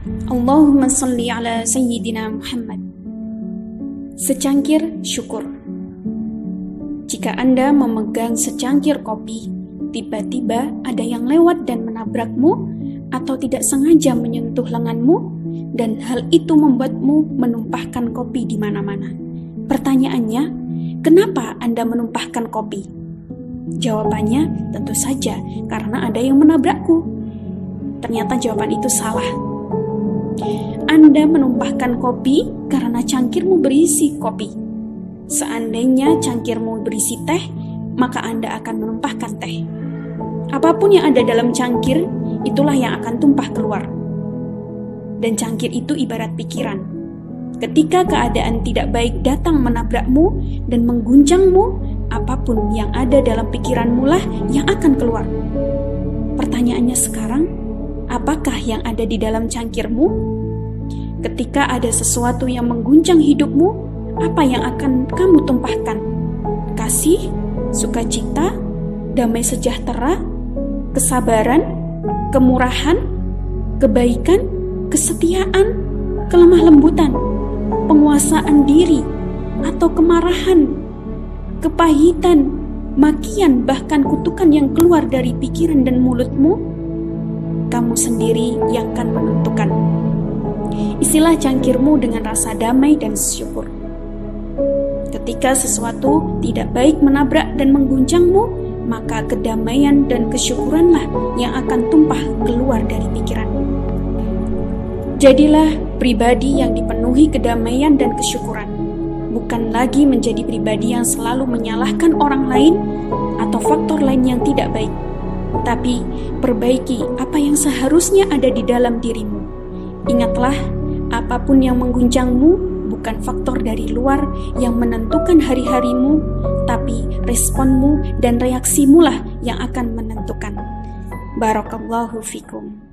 Allahumma salli ala Sayyidina Muhammad. Secangkir syukur. Jika Anda memegang secangkir kopi, tiba-tiba ada yang lewat dan menabrakmu, atau tidak sengaja menyentuh lenganmu, dan hal itu membuatmu menumpahkan kopi di mana-mana. Pertanyaannya, kenapa Anda menumpahkan kopi? Jawabannya tentu saja karena ada yang menabrakku. Ternyata jawaban itu salah. Anda menumpahkan kopi karena cangkirmu berisi kopi. Seandainya cangkirmu berisi teh, maka Anda akan menumpahkan teh. Apa pun yang ada dalam cangkir, itulah yang akan tumpah keluar. Dan cangkir itu ibarat pikiran. Ketika keadaan tidak baik datang menabrakmu dan mengguncangmu, apa pun yang ada dalam pikiranmu lah yang akan keluar. Pertanyaannya sekarang, apakah yang ada di dalam cangkirmu? Ketika ada sesuatu yang mengguncang hidupmu, apa yang akan kamu tumpahkan? Kasih, sukacita, damai sejahtera, kesabaran, kemurahan, kebaikan, kesetiaan, kelemah lembutan, penguasaan diri, atau kemarahan, kepahitan, makian, bahkan kutukan yang keluar dari pikiran dan mulutmu, kamu sendiri yang akan menentukan. Isilah cangkirmu dengan rasa damai dan syukur. Ketika sesuatu tidak baik menabrak dan mengguncangmu, maka kedamaian dan kesyukuranlah yang akan tumpah keluar dari pikiran. Jadilah pribadi yang dipenuhi kedamaian dan kesyukuran, bukan lagi menjadi pribadi yang selalu menyalahkan orang lain atau faktor lain yang tidak baik, tapi perbaiki apa yang seharusnya ada di dalam dirimu. Ingatlah, apa pun yang mengguncangmu bukan faktor dari luar yang menentukan hari-harimu, tapi responmu dan reaksimu lah yang akan menentukan. Barakallahu fikum.